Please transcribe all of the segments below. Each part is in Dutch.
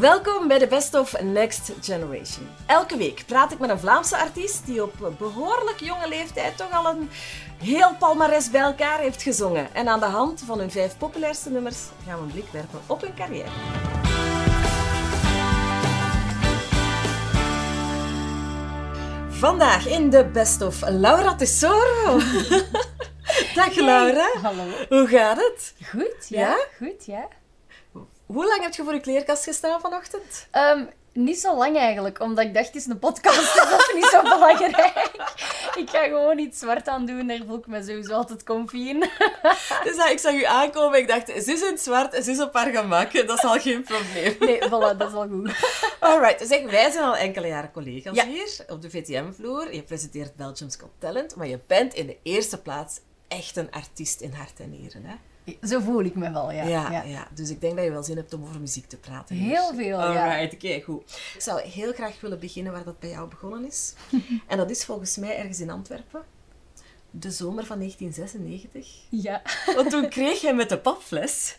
Welkom bij de Best of Next Generation. Elke week praat ik met een Vlaamse artiest die op behoorlijk jonge leeftijd toch al een heel palmares bij elkaar heeft gezongen. En aan de hand van hun vijf populairste nummers gaan we een blik werpen op hun carrière. Vandaag in de Best of Laura Tesoro. Dag Laura. Hallo. Hoe gaat het? Goed, ja. Ja? Goed, ja. Hoe lang heb je voor je kleerkast gestaan vanochtend? Ehm, niet zo lang eigenlijk, omdat ik dacht, het is een podcast, dus dat is niet zo belangrijk. Ik ga gewoon iets zwart aan doen, daar voel ik me sowieso altijd comfy in. Dus ja, ik zag u aankomen en ik dacht, ze is in het zwart, ze is op haar gemak, dat is al geen probleem. Nee, voilà, dat is al goed. Alright, zeg, wij zijn al enkele jaren collega's Ja. hier op de VTM-vloer. Je presenteert Belgium's Got Talent, maar je bent in de eerste plaats echt een artiest in hart en nieren. Hè? Zo voel ik me wel, ja. Ja, ja. ja. dus ik denk dat je wel zin hebt om over muziek te praten. hier. Heel veel, ja. Alright, oké, goed. Ik zou heel graag willen beginnen waar dat bij jou begonnen is. en dat is volgens mij ergens in Antwerpen. De zomer van 1996. Ja. Want toen kreeg je met de papfles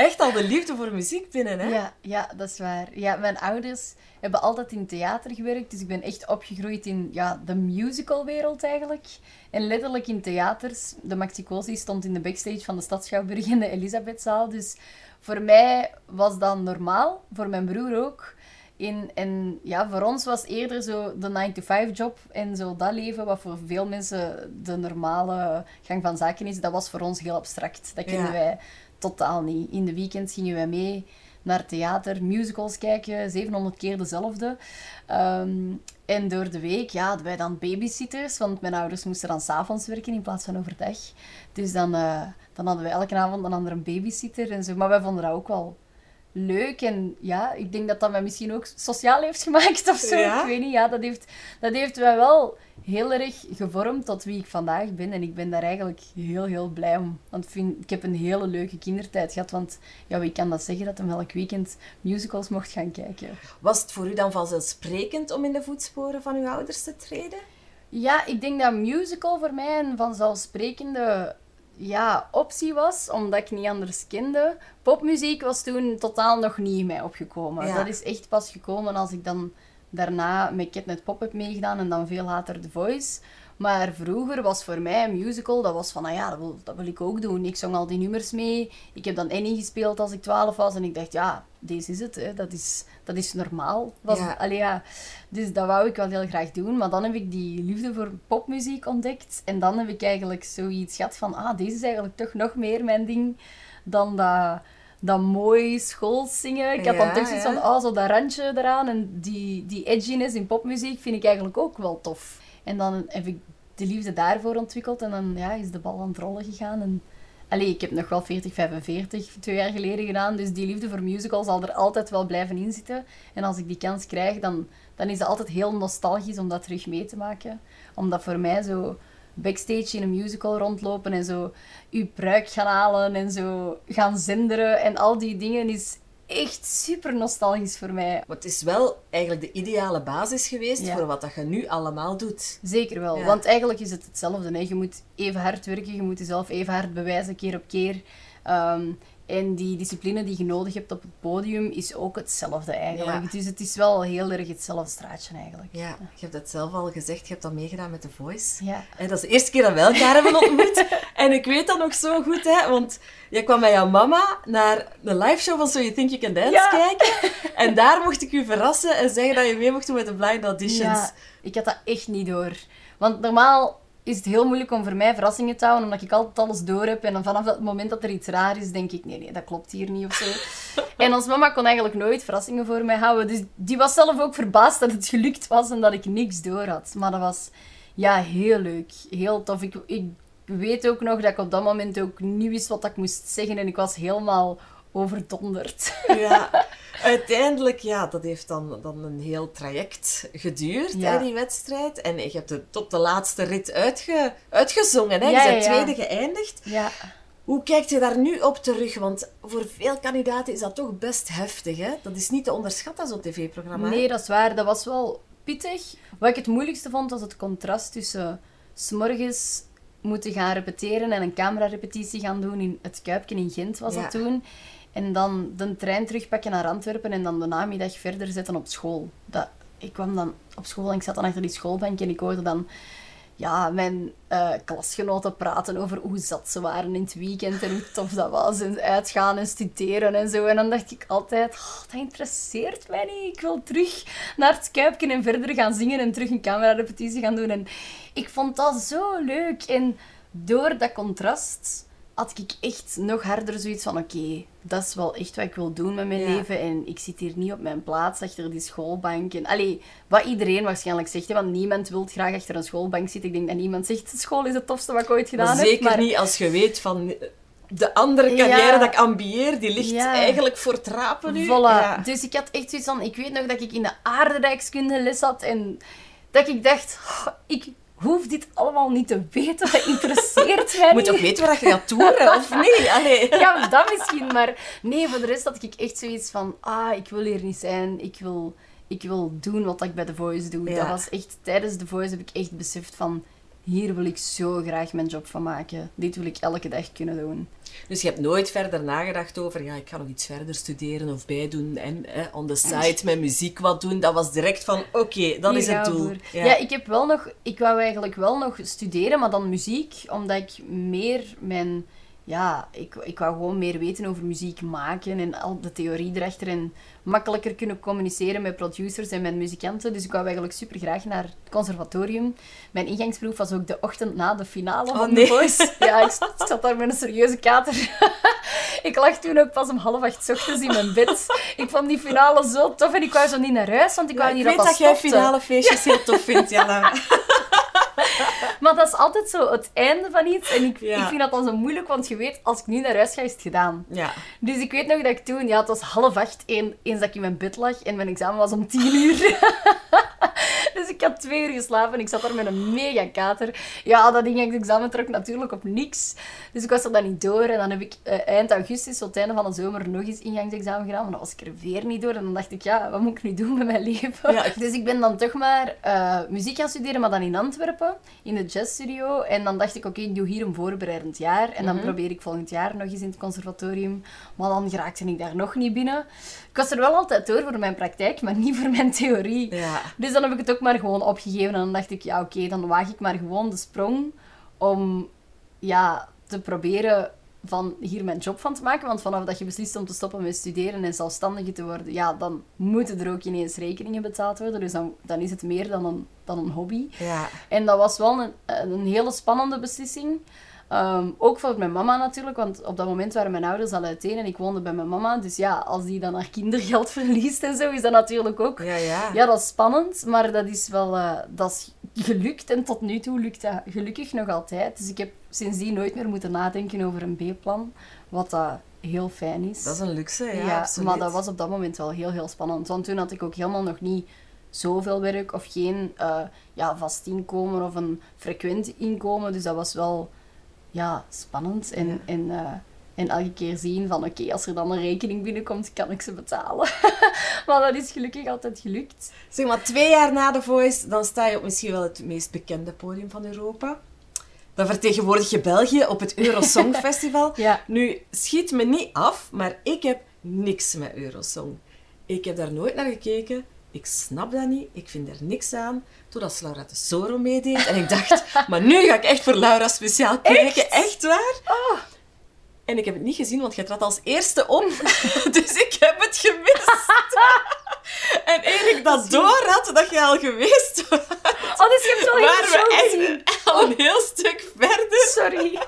echt al de liefde voor muziek binnen, hè? Ja, ja, dat is waar. Ja, mijn ouders hebben altijd in theater gewerkt, dus ik ben echt opgegroeid in ja, de musicalwereld eigenlijk. En letterlijk in theaters. De Maxicosi stond in de backstage van de Stadschouwburg in de Elisabethzaal. Dus voor mij was dat normaal, voor mijn broer ook. In, en ja, voor ons was eerder zo de 9-to-5 job en zo dat leven, wat voor veel mensen de normale gang van zaken is, dat was voor ons heel abstract. Dat kenden Ja. wij totaal niet. In de weekends gingen wij mee naar theater, musicals kijken, 700 keer dezelfde. Ehm, en door de week ja, hadden wij dan babysitters, want mijn ouders moesten dan s'avonds werken in plaats van overdag. Dus dan, eh, dan hadden we elke avond een andere babysitter en zo. Maar wij vonden dat ook wel leuk. En ja, ik denk dat dat mij misschien ook sociaal heeft gemaakt of zo. Ja? Ik weet niet. Ja, dat heeft, dat heeft mij wel heel erg gevormd tot wie ik vandaag ben. En ik ben daar eigenlijk heel, heel blij om. Want ik, vind, ik heb een hele leuke kindertijd gehad. Want ja, wie kan dat zeggen dat hem elk weekend musicals mocht gaan kijken? Was het voor u dan vanzelfsprekend om in de voetsporen van uw ouders te treden? Ja, ik denk dat musical voor mij een vanzelfsprekende ja, optie was, omdat ik niet anders kende. Popmuziek was toen totaal nog niet in mij opgekomen. Ja. Dat is echt pas gekomen als ik dan daarna met Catnet Pop heb meegedaan en dan veel later The Voice. Maar vroeger was voor mij een musical, dat was van, nou ja, dat wil, dat wil ik ook doen. Ik zong al die nummers mee. Ik heb dan Annie gespeeld als ik 12 was en ik dacht, ja, deze is het. Hè. Dat, is, dat is normaal. Was, Ja. Allee, ja. Dus dat wou ik wel heel graag doen. Maar dan heb ik die liefde voor popmuziek ontdekt. En dan heb ik eigenlijk zoiets gehad van, ah, deze is eigenlijk toch nog meer mijn ding dan dat, dat mooi schoolzingen. Ik had Ja, dan toch zoiets ja. van, oh, zo dat randje eraan. En die, die edginess in popmuziek vind ik eigenlijk ook wel tof. En dan heb ik de liefde daarvoor ontwikkeld. En dan ja, is de bal aan het rollen gegaan. En, allee, ik heb nog wel 40, 45 twee jaar geleden gedaan. Dus die liefde voor musical zal er altijd wel blijven inzitten. En als ik die kans krijg, dan, dan is het altijd heel nostalgisch om dat terug mee te maken. Omdat voor mij zo backstage in een musical rondlopen en zo uw pruik gaan halen en zo gaan zinderen en al die dingen is echt super nostalgisch voor mij. Maar het is wel eigenlijk de ideale basis geweest Ja. voor wat dat je nu allemaal doet. Zeker wel, Ja. want eigenlijk is het hetzelfde. Hè. Je moet even hard werken, je moet jezelf even hard bewijzen, keer op keer. Ehm, en die discipline die je nodig hebt op het podium is ook hetzelfde eigenlijk. Ja. Dus het is wel heel erg hetzelfde straatje eigenlijk. Ja, je hebt het zelf al gezegd, je hebt dat meegedaan met The Voice. Ja. En dat is de eerste keer dat we elkaar hebben ontmoet. En ik weet dat nog zo goed, hè, want je kwam met jouw mama naar de live show van So You Think You Can Dance Ja. kijken. En daar mocht ik u verrassen en zeggen dat je mee mocht doen met de blind auditions. Ja, ik had dat echt niet door. Want normaal is het heel moeilijk om voor mij verrassingen te houden, omdat ik altijd alles door heb. En dan vanaf dat moment dat er iets raar is, denk ik, nee, nee, dat klopt hier niet of zo. en ons mama kon eigenlijk nooit verrassingen voor mij houden. Dus die was zelf ook verbaasd dat het gelukt was en dat ik niks door had. Maar dat was, ja, heel leuk. Heel tof. Ik, ik weet ook nog dat ik op dat moment ook niet wist wat ik moest zeggen. En ik was helemaal overdonderd. Ja, uiteindelijk, ja, dat heeft dan, dan een heel traject geduurd, Ja. hè, die wedstrijd. En je hebt het tot de laatste rit uitge, uitgezongen, hè? Ja, je bent ja, tweede geëindigd. Ja. Hoe kijkt je daar nu op terug? Want voor veel kandidaten is dat toch best heftig, hè? Dat is niet te onderschatten, zo'n tv-programma. Nee, dat is waar. Dat was wel pittig. Wat ik het moeilijkste vond, was het contrast tussen... s'morgens moeten gaan repeteren en een camerarepetitie gaan doen in het Kuipje in Gent, was Ja. dat toen. En dan de trein terugpakken naar Antwerpen en dan de namiddag verder zetten op school. Dat, ik kwam dan op school en ik zat dan achter die schoolbank en ik hoorde dan ja, mijn eh, klasgenoten praten over hoe zat ze waren in het weekend en hoe tof dat was. En uitgaan en studeren en zo. En dan dacht ik altijd, oh, dat interesseert mij niet. Ik wil terug naar het Kuipje en verder gaan zingen en terug een camerarepetitie gaan doen. En ik vond dat zo leuk. En door dat contrast had ik echt nog harder zoiets van: oké, dat is wel echt wat ik wil doen met mijn Ja. leven. En ik zit hier niet op mijn plaats achter die schoolbank. En, allee, wat iedereen waarschijnlijk zegt, hè, want niemand wil graag achter een schoolbank zitten. Ik denk dat niemand zegt: school is het tofste wat ik ooit gedaan Maar heb. zeker maar niet als je weet van de andere carrière Ja. dat ik ambieer, die ligt Ja. eigenlijk voor het rapen nu. Voilà. Dus ik had echt zoiets van... Ik weet nog dat ik in de aardrijkskunde les had en dat ik dacht... "Oh, ik hoef dit allemaal niet te weten. Dat interesseert mij Je moet ook weten waar je gaat toeren, of niet? Allee. Ja, dat misschien, maar nee, voor de rest had ik echt zoiets van, ah, ik wil hier niet zijn, ik wil, ik wil doen wat ik bij The Voice doe. Ja. Dat was echt, tijdens The Voice heb ik echt beseft van, hier wil ik zo graag mijn job van maken. Dit wil ik elke dag kunnen doen. Dus je hebt nooit verder nagedacht over, ja, ik ga nog iets verder studeren of bijdoen en eh, on the side met muziek wat doen. Dat was direct van, oké, dat Hier is het doel. voor. Ja. ik heb wel nog, ik wou eigenlijk wel nog studeren, maar dan muziek, omdat ik meer mijn, ja, ik, ik wou gewoon meer weten over muziek maken en al de theorie erachter en makkelijker kunnen communiceren met producers en met muzikanten. Dus ik wou eigenlijk super graag naar het conservatorium. Mijn ingangsproef was ook de ochtend na de finale Oh, van nee. The Voice. Ja, ik, ik zat daar met een serieuze kater. ik lag toen ook pas om half acht ochtends in mijn bed. Ik vond die finale zo tof en ik wou zo niet naar huis, want ik wou ik niet weet dat dat dat jij stopte. finale feestjes heel tof vindt, Jella. Maar dat is altijd zo het einde van iets. En ik, Ja. ik vind dat dan zo moeilijk, want je weet, als ik nu naar huis ga, is het gedaan. Ja. Dus ik weet nog dat ik toen, ja, het was half acht, een, eens dat ik in mijn bed lag en mijn examen was om tien uur. dus ik had twee uur geslapen en ik zat daar met een mega kater. Ja, dat examen trok natuurlijk op niks. Dus ik was er dan niet door. En dan heb ik eh, eind augustus, tot het einde van de zomer, nog eens ingangsexamen gedaan. Maar dan was ik er weer niet door. En dan dacht ik, ja, wat moet ik nu doen met mijn leven? Ja. Dus ik ben dan toch maar eh, muziek gaan studeren, maar dan in Antwerpen, in de jazzstudio. En dan dacht ik, oké, ik doe hier een voorbereidend jaar. En dan probeer ik volgend jaar nog eens in het conservatorium. Maar dan geraakte ik daar nog niet binnen. Ik was er wel altijd door voor mijn praktijk, maar niet voor mijn theorie. Ja. Dus dan heb ik het ook maar gewoon opgegeven. En dan dacht ik, ja, oké, dan waag ik maar gewoon de sprong om ja, te proberen van hier mijn job van te maken. Want vanaf dat je beslist om te stoppen met studeren en zelfstandige te worden, ja, dan moeten er ook ineens rekeningen betaald worden. Dus dan, dan is het meer dan een, dan een hobby. Ja. En dat was wel een, een hele spannende beslissing. Ehm, ook voor mijn mama natuurlijk, want op dat moment waren mijn ouders al uiteen en ik woonde bij mijn mama. Dus ja, als die dan haar kindergeld verliest en zo, is dat natuurlijk ook... Ja, ja. Ja, dat is spannend, maar dat is wel eh, dat is gelukt. En tot nu toe lukt dat gelukkig nog altijd. Dus ik heb sindsdien nooit meer moeten nadenken over een B-plan, wat dat heel fijn is. Dat is een luxe, ja, absoluut. maar dat was op dat moment wel heel, heel spannend. Want toen had ik ook helemaal nog niet zoveel werk of geen eh, ja, vast inkomen of een frequent inkomen. Dus dat was wel ja, spannend. En, Ja. en, eh, en elke keer zien van oké, als er dan een rekening binnenkomt, kan ik ze betalen. maar dat is gelukkig altijd gelukt. Zeg maar, twee jaar na The Voice, dan sta je op misschien wel het meest bekende podium van Europa. Dan vertegenwoordig je België op het Eurosong Festival. Ja. Nu, schiet me niet af, maar ik heb niks met Eurosong. Ik heb daar nooit naar gekeken. Ik snap dat niet. Ik vind er niks aan. Totdat Laura de Soro meedeed. En ik dacht, maar nu ga ik echt voor Laura speciaal kijken. Echt, waar? En ik heb het niet gezien, want jij trad als eerste op. dus ik heb het gemist. en eer ik dat door had, dat je al geweest was, Oh, dus je hebt wel waren heel we gezien. echt al een heel stuk verder. Sorry.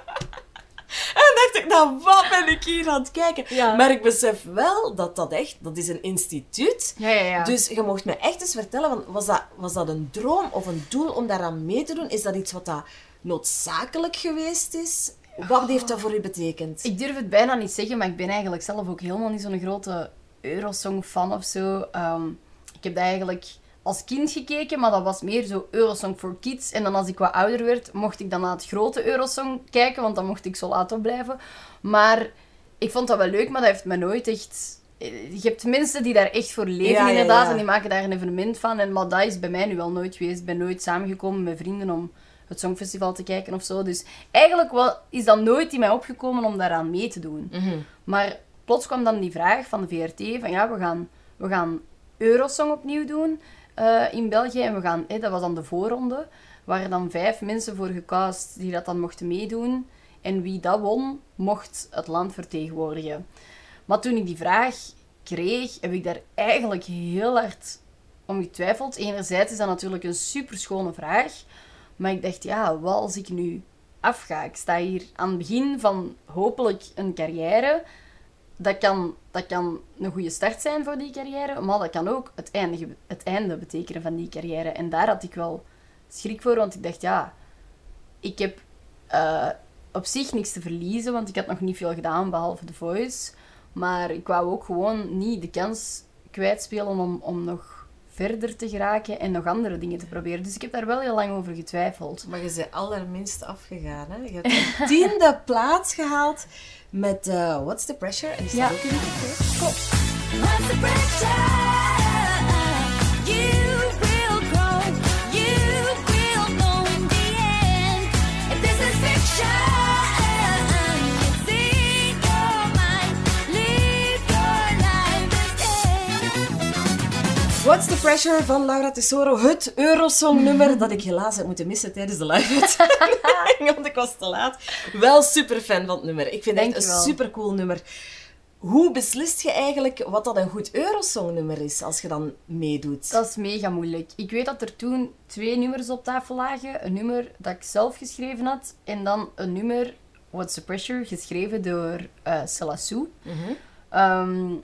En dacht ik, nou, wat ben ik hier aan het kijken? Ja. Maar ik besef wel dat dat echt, dat is een instituut. Ja, ja, ja. Dus je mocht me echt eens vertellen, van, was, dat, was dat een droom of een doel om daaraan mee te doen? Is dat iets wat dat noodzakelijk geweest is? Wat heeft dat voor u betekend? Ik durf het bijna niet zeggen, maar ik ben eigenlijk zelf ook helemaal niet zo'n grote Eurosong-fan of zo. Ehm, ik heb dat eigenlijk als kind gekeken, maar dat was meer zo Eurosong for Kids. En dan als ik wat ouder werd, mocht ik dan naar het grote Eurosong kijken, want dan mocht ik zo laat opblijven. Maar ik vond dat wel leuk, maar dat heeft me nooit echt... Je hebt mensen die daar echt voor leven, Ja, ja, inderdaad, ja. en die maken daar een evenement van. En, maar dat is bij mij nu wel nooit geweest. Ik ben nooit samengekomen met vrienden om het Songfestival te kijken of zo. Dus eigenlijk wel, is dat nooit in mij opgekomen om daaraan mee te doen. Mhm. Maar plots kwam dan die vraag van de VRT van ja, we gaan, we gaan Eurosong opnieuw doen eh, in België. En we gaan, dat was dan de voorronde, waar dan vijf mensen voor gecast die dat dan mochten meedoen. En wie dat won, mocht het land vertegenwoordigen. Maar toen ik die vraag kreeg, heb ik daar eigenlijk heel hard om getwijfeld. Enerzijds is dat natuurlijk een superschone vraag. Maar ik dacht, ja, wat als ik nu afga? Ik sta hier aan het begin van hopelijk een carrière. Dat kan, dat kan een goede start zijn voor die carrière, maar dat kan ook het einde, het einde betekenen van die carrière. En daar had ik wel schrik voor, want ik dacht, ja, ik heb uh, op zich niks te verliezen, want ik had nog niet veel gedaan behalve The Voice. Maar ik wou ook gewoon niet de kans kwijtspelen om, om nog verder te geraken en nog andere dingen te proberen. Dus ik heb daar wel heel lang over getwijfeld. Maar je bent allerminst afgegaan, hè? Je hebt een tiende plaats gehaald met uh, What's the Pressure? En die staat ja. ook in de What's the pressure? What's the Pressure van Laura Tesoro. Het Eurosong-nummer dat ik helaas heb moeten missen tijdens de live-uitzending, want ik was te laat. Wel super fan van het nummer. Ik vind het echt een super cool nummer. Hoe beslist je eigenlijk wat dat een goed Eurosong-nummer is als je dan meedoet? Dat is mega moeilijk. Ik weet dat er toen twee nummers op tafel lagen. Een nummer dat ik zelf geschreven had en dan een nummer, What's the Pressure, geschreven door uh, Salassou. Mm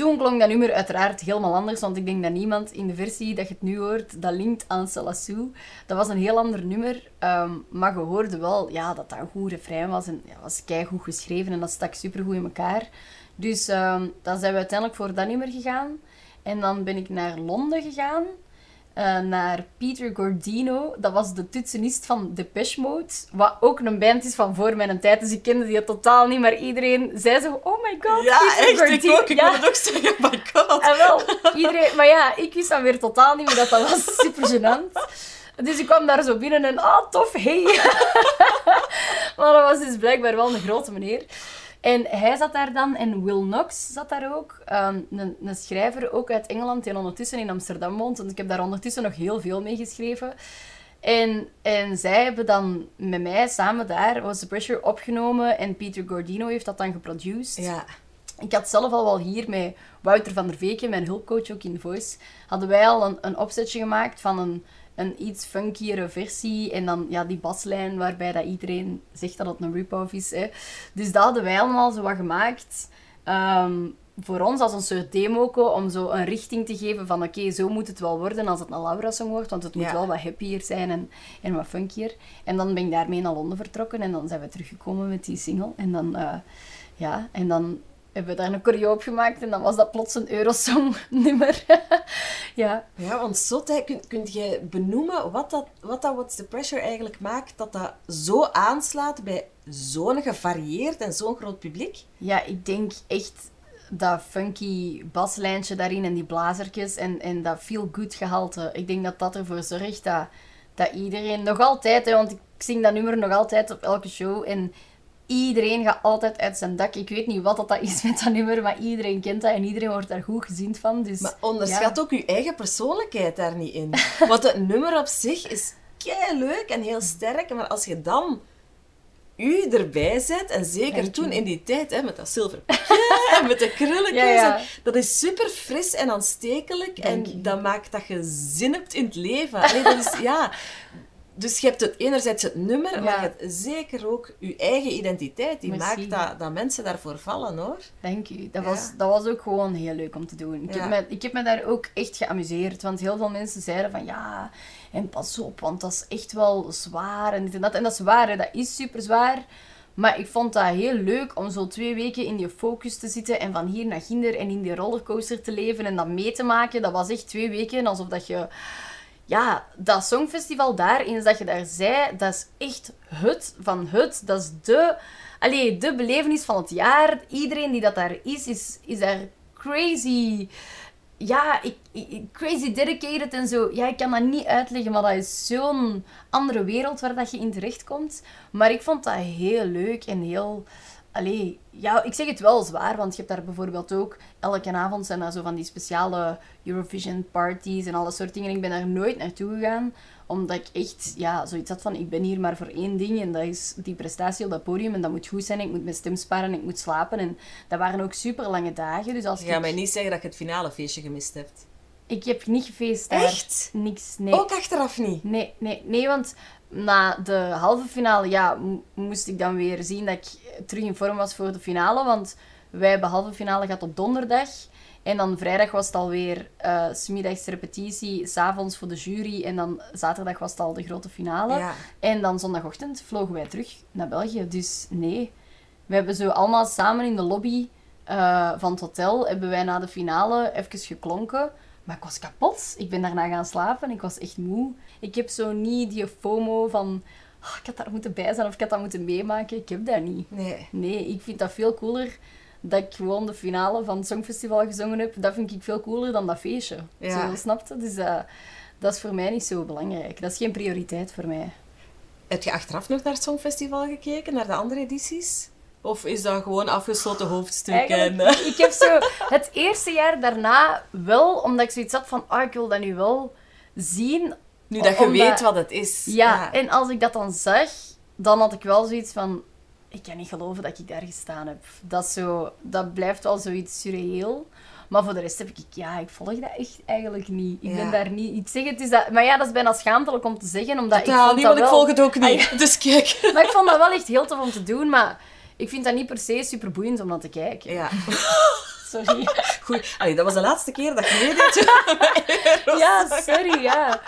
toen klonk dat nummer uiteraard helemaal anders, want ik denk dat niemand in de versie dat je het nu hoort, dat linkt aan Salassou. Dat was een heel ander nummer, ehm, maar je hoorde wel ja, dat dat een goed refrein was en ja, was goed geschreven en dat stak supergoed in elkaar. Dus um, dan zijn we uiteindelijk voor dat nummer gegaan. En dan ben ik naar Londen gegaan. Uh, naar Peter Gordino. Dat was de toetsenist van Depeche Mode. Wat ook een band is van voor mijn tijd. Dus ik kende die totaal niet. Maar iedereen zei zo... Oh my god, ja, Peter echt, Gordino. Ik ook. Ik ja. ook zeggen, oh my god. En wel, iedereen... Maar ja, ik wist dan weer totaal niet meer dat dat was. Super gênant. Dus ik kwam daar zo binnen en... Ah, oh, tof, hey. maar dat was dus blijkbaar wel een grote meneer. En hij zat daar dan en Will Knox zat daar ook. Um, een, een, schrijver ook uit Engeland die ondertussen in Amsterdam woont. Want ik heb daar ondertussen nog heel veel mee geschreven. En, en zij hebben dan met mij samen daar Was the Pressure opgenomen. En Peter Gordino heeft dat dan geproduceerd. Ja. Ik had zelf al wel hier met Wouter van der Veken, mijn hulpcoach ook in Voice, hadden wij al een, een opzetje gemaakt van een een iets funkiere versie. En dan ja, die baslijn waarbij dat iedereen zegt dat het een rip-off is. Hè. Dus dat hadden wij allemaal zo wat gemaakt. Ehm, voor ons als een soort demo om zo een richting te geven van oké, zo moet het wel worden als het een Laura-song wordt, want het moet wel wat happier zijn en, en wat funkier. En dan ben ik daarmee naar Londen vertrokken en dan zijn we teruggekomen met die single. En dan, uh, ja, en dan hebben we daar een choreo op gemaakt en dan was dat plots een Eurosong-nummer. ja. Ja, want zot, kun, kun je benoemen wat dat, wat dat What's the Pressure eigenlijk maakt, dat dat zo aanslaat bij zo'n gevarieerd en zo'n groot publiek? Ja, ik denk echt dat funky baslijntje daarin en die blazertjes en, en dat feel-good gehalte. Ik denk dat dat ervoor zorgt dat, dat iedereen nog altijd, hè, want ik zing dat nummer nog altijd op elke show en Iedereen gaat altijd uit zijn dak. Ik weet niet wat dat is met dat nummer, maar iedereen kent dat en iedereen wordt daar goed gezien van. Dus, maar onderschat ook je eigen persoonlijkheid daar niet in. Want het nummer op zich is kei leuk en heel sterk, maar als je dan u erbij zet, en zeker toen in die tijd, hè, met dat zilveren en met de krulletjes, dat is super fris en aanstekelijk en dat maakt dat je zin hebt in het leven. Allee, dat is, ja, dus je hebt het, enerzijds het nummer, maar je hebt zeker ook je eigen identiteit. Die maakt dat, dat mensen daarvoor vallen, hoor. Dank u. Dat, was, dat was ook gewoon heel leuk om te doen. Ik, heb me, ik heb me daar ook echt geamuseerd. Want heel veel mensen zeiden van, ja, en pas op, want dat is echt wel zwaar. En dit en dat. En dat is waar, hè. dat is super zwaar. Maar ik vond dat heel leuk om zo twee weken in die focus te zitten en van hier naar ginder en in die rollercoaster te leven en dat mee te maken. Dat was echt twee weken alsof dat je ja, dat songfestival daar, eens dat je daar zei, dat is echt het van het. Dat is de, allee, de belevenis van het jaar. Iedereen die dat daar is, is, is daar crazy. Ja, ik, crazy dedicated en zo. Ja, ik kan dat niet uitleggen, maar dat is zo'n andere wereld waar dat je in terecht komt. Maar ik vond dat heel leuk en heel allee, ja, ik zeg het wel zwaar, want je hebt daar bijvoorbeeld ook... Elke avond zijn daar zo van die speciale Eurovision parties en alle soort dingen. Ik ben daar nooit naartoe gegaan, omdat ik echt, ja, zoiets had van... Ik ben hier maar voor één ding en dat is die prestatie op dat podium. En dat moet goed zijn, ik moet mijn stem sparen, ik moet slapen. En dat waren ook super lange dagen, dus als Je gaat ik... mij niet zeggen dat je het finale feestje gemist hebt. Ik heb niet gefeest daar. Echt? Niks, nee. Ook achteraf niet. Nee, nee, nee, want na de halve finale ja, mo- moest ik dan weer zien dat ik terug in vorm was voor de finale. Want wij hebben halve finale gehad op donderdag. En dan vrijdag was het alweer eh smiddags repetitie, s'avonds voor de jury. En dan zaterdag was het al de grote finale. Ja. En dan zondagochtend vlogen wij terug naar België. Dus nee, we hebben zo allemaal samen in de lobby eh, van het hotel... hebben wij na de finale even geklonken. Maar ik was kapot. Ik ben daarna gaan slapen. Ik was echt moe. Ik heb zo niet die FOMO van... "Ah, ik had daar moeten bij zijn of ik had dat moeten meemaken. Ik heb dat niet. Nee. Nee, ik vind dat veel cooler dat ik gewoon de finale van het Songfestival gezongen heb. Dat vind ik veel cooler dan dat feestje. Ja. Zo, snap je? Dus eh, dat is voor mij niet zo belangrijk. Dat is geen prioriteit voor mij. Heb je achteraf nog naar het Songfestival gekeken, naar de andere edities? Of is dat gewoon afgesloten hoofdstuk? En, eh, ik heb zo het eerste jaar daarna wel, omdat ik zoiets had van, ah, ik wil dat nu wel zien. Nu dat je Omdat- weet wat het is. Ja, en als ik dat dan zag, dan had ik wel zoiets van, ik kan niet geloven dat ik daar gestaan heb. Dat, zo, dat blijft wel zoiets surreëel. Maar voor de rest heb ik, ja, ik volg dat echt eigenlijk niet. Ik Ja. ben daar niet... Ik zeg het is dat... Maar ja, dat is bijna schaamtelijk om te zeggen, omdat ik vond niet, dat want ik wel... volg het ook niet. Dus kijk. Maar ik vond dat wel echt heel tof om te doen, maar ik vind dat niet per se super boeiend om naar te kijken. Ja, Sorry. goed. Allee, dat was de laatste keer dat je meedeed. Ja, sorry, ja.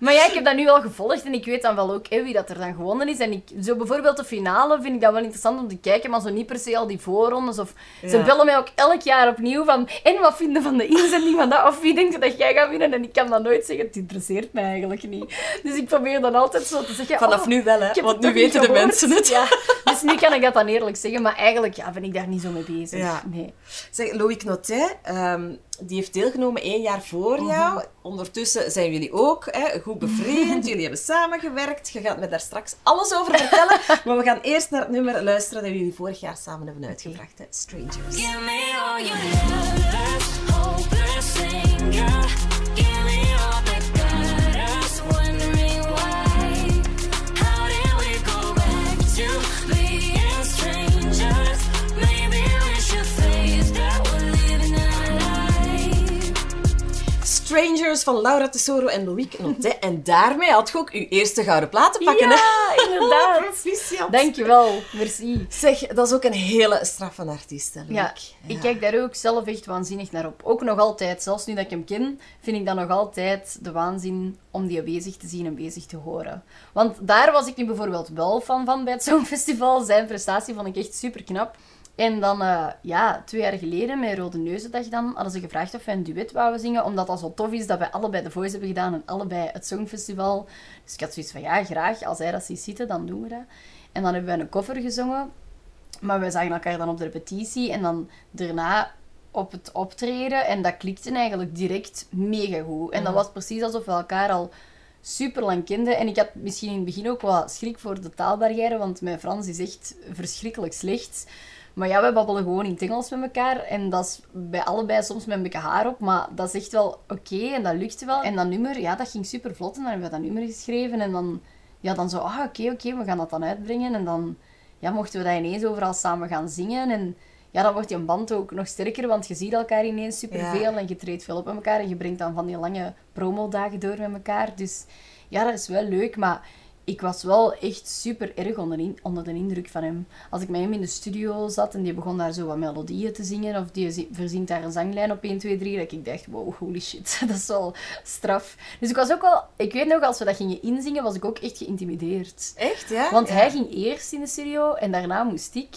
Maar ja, ik heb dat nu wel gevolgd en ik weet dan wel ook hè, wie dat er dan gewonnen is. En ik, zo bijvoorbeeld de finale vind ik dat wel interessant om te kijken, maar zo niet per se al die voorrondes. Of, Ze bellen mij ook elk jaar opnieuw van, en wat vinden van de inzending van dat? Of wie denkt dat jij gaat winnen? En ik kan dan nooit zeggen, het interesseert mij eigenlijk niet. Dus ik probeer dan altijd zo te zeggen... Vanaf oh, nu wel, hè? Want nu weten de mensen het. Ja, dus nu kan ik dat dan eerlijk zeggen, maar eigenlijk ja, ben ik daar niet zo mee bezig. Ja. Nee. Zeg, Loïc Notet, ehm, die heeft deelgenomen één jaar voor jou. Ondertussen zijn jullie ook hè, goed bevriend. jullie hebben samengewerkt. Je gaat me daar straks alles over vertellen. maar we gaan eerst naar het nummer luisteren dat jullie vorig jaar samen hebben uitgebracht. Hè? Strangers. Give me all your lovers, Van Laura Tesoro en Loïc Notet. En daarmee had je ook je eerste gouden plaat te pakken. hè? Ja, inderdaad. Proficiat. Dankjewel, merci. Zeg, dat is ook een hele straffe artiest, hè. Ja, ik kijk daar ook zelf echt waanzinnig naar op. Ook nog altijd, zelfs nu dat ik hem ken, vind ik dat nog altijd de waanzin om die bezig te zien en bezig te horen. Want daar was ik nu bijvoorbeeld wel fan van bij het Songfestival. Zijn prestatie vond ik echt super knap. En dan, eh, ja, twee jaar geleden, met Rode Neuzendag dan, hadden ze gevraagd of wij een duet wouden zingen, omdat dat zo tof is dat wij allebei de Voice hebben gedaan en allebei het Songfestival. Dus ik had zoiets van, ja, graag. Als hij dat ziet zitten, dan doen we dat. En dan hebben wij een cover gezongen. Maar wij zagen elkaar dan op de repetitie en dan daarna op het optreden. En dat klikte eigenlijk direct mega goed. En dat was precies alsof we elkaar al super lang kenden. En ik had misschien in het begin ook wat schrik voor de taalbarrière, want mijn Frans is echt verschrikkelijk slecht. Maar ja, wij babbelen gewoon in het Engels met elkaar. En dat is bij allebei soms met een beetje haar op. Maar dat is echt wel oké en dat lukte wel. En dat nummer, ja, dat ging super vlot. En dan hebben we dat nummer geschreven. En dan, ja, dan zo, ah, oké, oké, we gaan dat dan uitbrengen. En dan ja, mochten we dat ineens overal samen gaan zingen. En ja, dan wordt die band ook nog sterker, want je ziet elkaar ineens superveel Ja. en je treedt veel op met elkaar en je brengt dan van die lange promodagen door met elkaar. Dus ja, dat is wel leuk, maar ik was wel echt super erg onder, in- onder de indruk van hem. Als ik met hem in de studio zat en die begon daar zo wat melodieën te zingen, of die zi- verzingt daar een zanglijn op 1, 2, 3, dat ik dacht, wow, holy shit, dat is wel straf. Dus ik was ook wel, ik weet nog, als we dat gingen inzingen, was ik ook echt geïntimideerd. Echt, ja? Want Ja. hij ging eerst in de studio en daarna moest ik.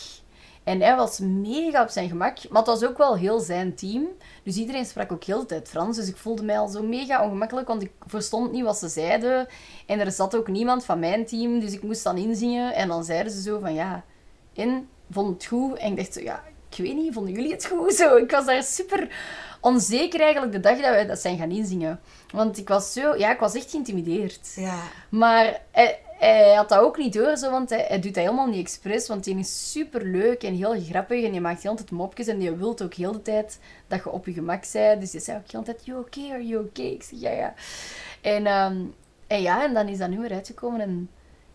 En hij was mega op zijn gemak. Maar het was ook wel heel zijn team. Dus iedereen sprak ook heel de tijd Frans. Dus ik voelde mij al zo mega ongemakkelijk, want ik verstond niet wat ze zeiden. En er zat ook niemand van mijn team, dus ik moest dan inzingen. En dan zeiden ze zo van, ja, en, vond het goed? En ik dacht zo, ja, ik weet niet, vonden jullie het goed? Zo, ik was daar super onzeker eigenlijk de dag dat wij dat zijn gaan inzingen. Want ik was zo, ja, ik was echt geïntimideerd. Ja. Maar hij, hij had dat ook niet door, zo, want hij, hij doet dat helemaal niet expres, want die is super leuk en heel grappig en die maakt heel de tijd mopjes en die wil ook heel de tijd dat je op je gemak bent. Dus die zei ook heel de tijd, you okay, are you okay? Ik zeg, ja, ja. En, ehm, en ja, en dan is dat nummer uitgekomen en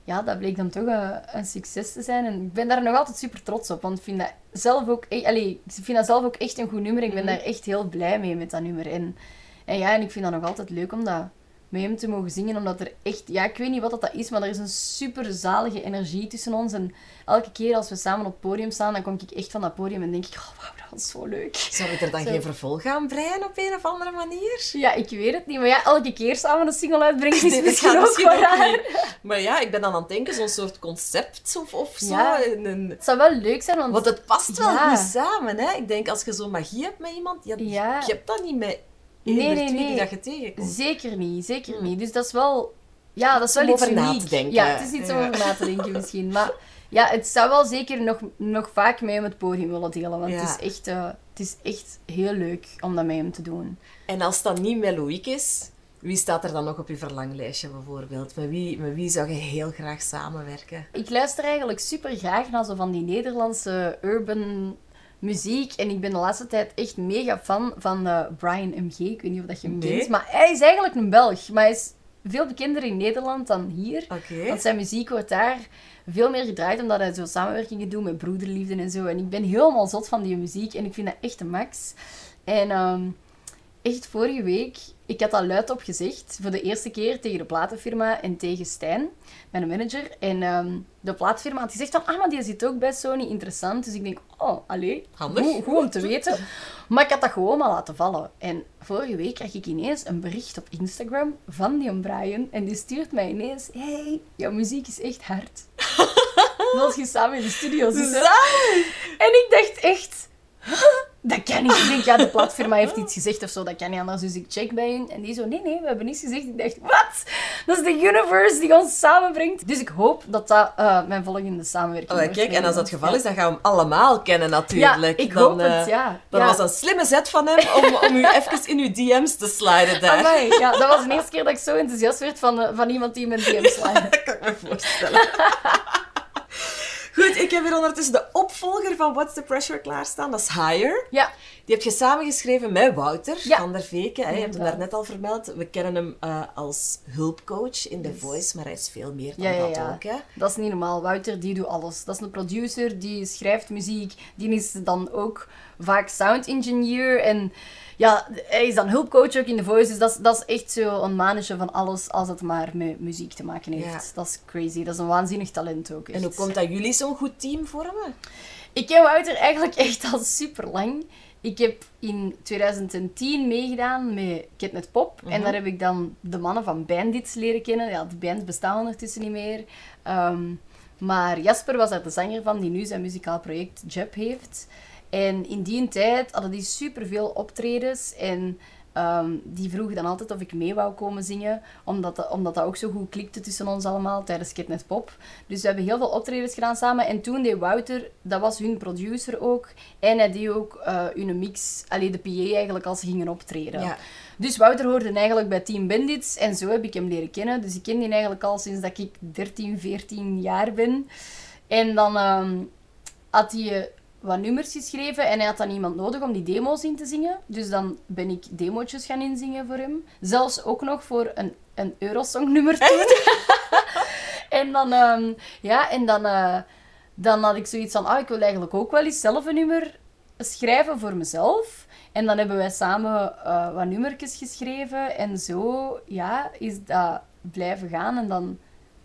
ja, dat bleek dan toch een, een succes te zijn. En ik ben daar nog altijd super trots op, want ik vind dat zelf ook, e- allee, ik vind dat zelf ook echt een goed nummer. Ik ben daar echt heel blij mee met dat nummer. En, en ja, en ik vind dat nog altijd leuk om dat met hem te mogen zingen, omdat er echt, ja, ik weet niet wat dat, dat is, maar er is een super zalige energie tussen ons. En elke keer als we samen op het podium staan, dan kom ik echt van dat podium en denk ik, oh wauw, dat was zo leuk. Zou ik er dan Zo. geen vervolg aan breien op een of andere manier? Ja, ik weet het niet, maar ja, elke keer samen een single uitbrengen is Nee, misschien ook misschien wel raar. Maar ja, ik ben dan aan het denken, zo'n soort concept of, of zo. Ja. Een- Het zou wel leuk zijn, want... Want het past wel Ja. goed samen, hè? Ik denk, als je zo magie hebt met iemand, ja, Ja. je hebt dat niet met Nee, nee, twee die nee. dat je tegenkomt. Zeker niet, zeker Hmm. niet. Dus dat is wel... Ja, dat is Om wel iets over na te denken. Ja, het is iets om Ja. over na te denken misschien. Maar ja, het zou wel zeker nog, nog vaak mee om het podium willen delen. Want Ja. het, is echt, eh, het is echt heel leuk om dat met hem te doen. En als dat niet met Loïc is, wie staat er dan nog op je verlanglijstje bijvoorbeeld? Met wie, met wie zou je heel graag samenwerken? Ik luister eigenlijk super graag naar zo van die Nederlandse urban muziek. En ik ben de laatste tijd echt mega fan van eh, Brian MG. Ik weet niet of dat je hem Nee. kent. Maar hij is eigenlijk een Belg. Maar hij is veel bekender in Nederland dan hier. Oké. Want zijn muziek wordt daar veel meer gedraaid, omdat hij zo samenwerkingen doet met broederliefde en zo. En ik ben helemaal zot van die muziek en ik vind dat echt de max. En ehm, echt vorige week, ik had dat luidop gezegd, voor de eerste keer tegen de platenfirma en tegen Stijn, mijn manager. En ehm, de platenfirma had gezegd van, ah, maar die zit ook bij Sony, interessant. Dus ik denk, oh, allee, Handig. Goed, goed om te weten. Maar ik had dat gewoon maar laten vallen. En vorige week kreeg ik ineens een bericht op Instagram van die Brian. En die stuurt mij ineens, hey, jouw muziek is echt hard. Wil je samen in de studio zitten? Zalig! En ik dacht echt, "Huh? Dat kan niet. Ik denk, ja, de platforma heeft iets gezegd of zo, dat kan niet anders. Dus ik check bij hun en die zo, nee, nee, we hebben niets gezegd. Ik dacht, wat? Dat is de universe die ons samenbrengt. Dus ik hoop dat dat eh, mijn volgende samenwerking Oh, wordt. kijk, en als dat het geval Ja. is, dan gaan we hem allemaal kennen Ja, natuurlijk. ik dan, hoop eh, het, ja. Dat ja. was een slimme zet van hem om, om u even in uw DM's te sliden daar. Amai, ja, dat was de eerste keer dat ik zo enthousiast werd van, eh, van iemand die in mijn DM slaat. Dat kan ik me voorstellen. Goed, ik heb hier ondertussen de opvolger van What's the Pressure klaarstaan. Dat is Higher. Ja, Die heb je samengeschreven met Wouter Ja. van der Veken. Hè. Je hebt hem daarnet al vermeld. We kennen hem eh, als hulpcoach in The Voice, maar hij is veel meer dan ja, dat ja. ook. Hè. Dat is niet normaal. Wouter, die doet alles. Dat is een producer, die schrijft muziek. Die is dan ook vaak sound engineer. En ja, hij is dan hulpcoach ook in The Voice. Dus dat is, dat is echt zo een mannetje van alles als het maar met muziek te maken heeft. Ja. Dat is crazy. Dat is een waanzinnig talent ook. En echt. hoe komt dat jullie zo'n goed team vormen? Ik ken Wouter eigenlijk echt al super lang. Ik heb in 2010 meegedaan met Kidnet Pop. En daar heb ik dan de mannen van Bandits leren kennen. Ja, de bands bestaan ondertussen niet meer. Ehm, maar Jasper was daar de zanger van, die nu zijn muzikaal project Jeb heeft. En in die tijd hadden die superveel optredens. En ehm, die vroegen dan altijd of ik mee wou komen zingen. Omdat dat, omdat dat ook zo goed klikte tussen ons allemaal tijdens Kidnet Pop. Dus we hebben heel veel optredens gedaan samen. En toen deed Wouter, dat was hun producer ook. En hij deed ook eh hun mix, alleen de PA eigenlijk, als ze gingen optreden. Ja. Dus Wouter hoorde eigenlijk bij Team Bandits. En zo heb ik hem leren kennen. Dus ik ken die eigenlijk al sinds dat ik 13, 14 jaar ben. En dan ehm, had hij wat nummers geschreven en hij had dan iemand nodig om die demo's in te zingen. Dus dan ben ik demootjes gaan inzingen voor hem. Zelfs ook nog voor een, een Eurosong nummer toen. en dan, ehm, ja, en dan, eh, dan had ik zoiets van, ah, ik wil eigenlijk ook wel eens zelf een nummer schrijven voor mezelf. En dan hebben wij samen eh, wat nummertjes geschreven. En zo, ja, is dat blijven gaan. En dan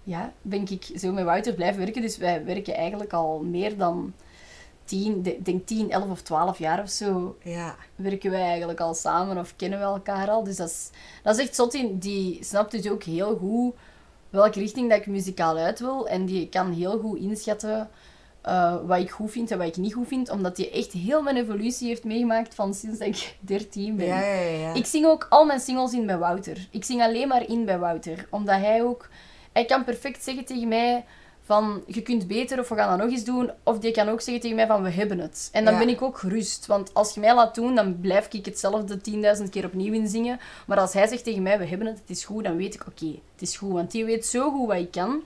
ja, ben ik zo met Wouter blijven werken. Dus wij werken eigenlijk al meer dan 10, ik denk 10, 11 of 12 jaar of zo Ja. werken wij eigenlijk al samen of kennen we elkaar al. Dus dat is, dat is echt zot. in. Die snapt dus ook heel goed welke richting dat ik muzikaal uit wil. En die kan heel goed inschatten eh, wat ik goed vind en wat ik niet goed vind. Omdat hij echt heel mijn evolutie heeft meegemaakt van sinds dat ik 13 ben. Ja. ja. Ik zing ook al mijn singles in bij Wouter. Ik zing alleen maar in bij Wouter. Omdat hij ook... Hij kan perfect zeggen tegen mij van je kunt beter of we gaan dat nog eens doen. Of die kan ook zeggen tegen mij van we hebben het. En dan Ja. ben ik ook gerust. Want als je mij laat doen, dan blijf ik hetzelfde 10.000 keer opnieuw inzingen. Maar als hij zegt tegen mij we hebben het, het is goed, dan weet ik oké, het is goed. Want die weet zo goed wat ik kan.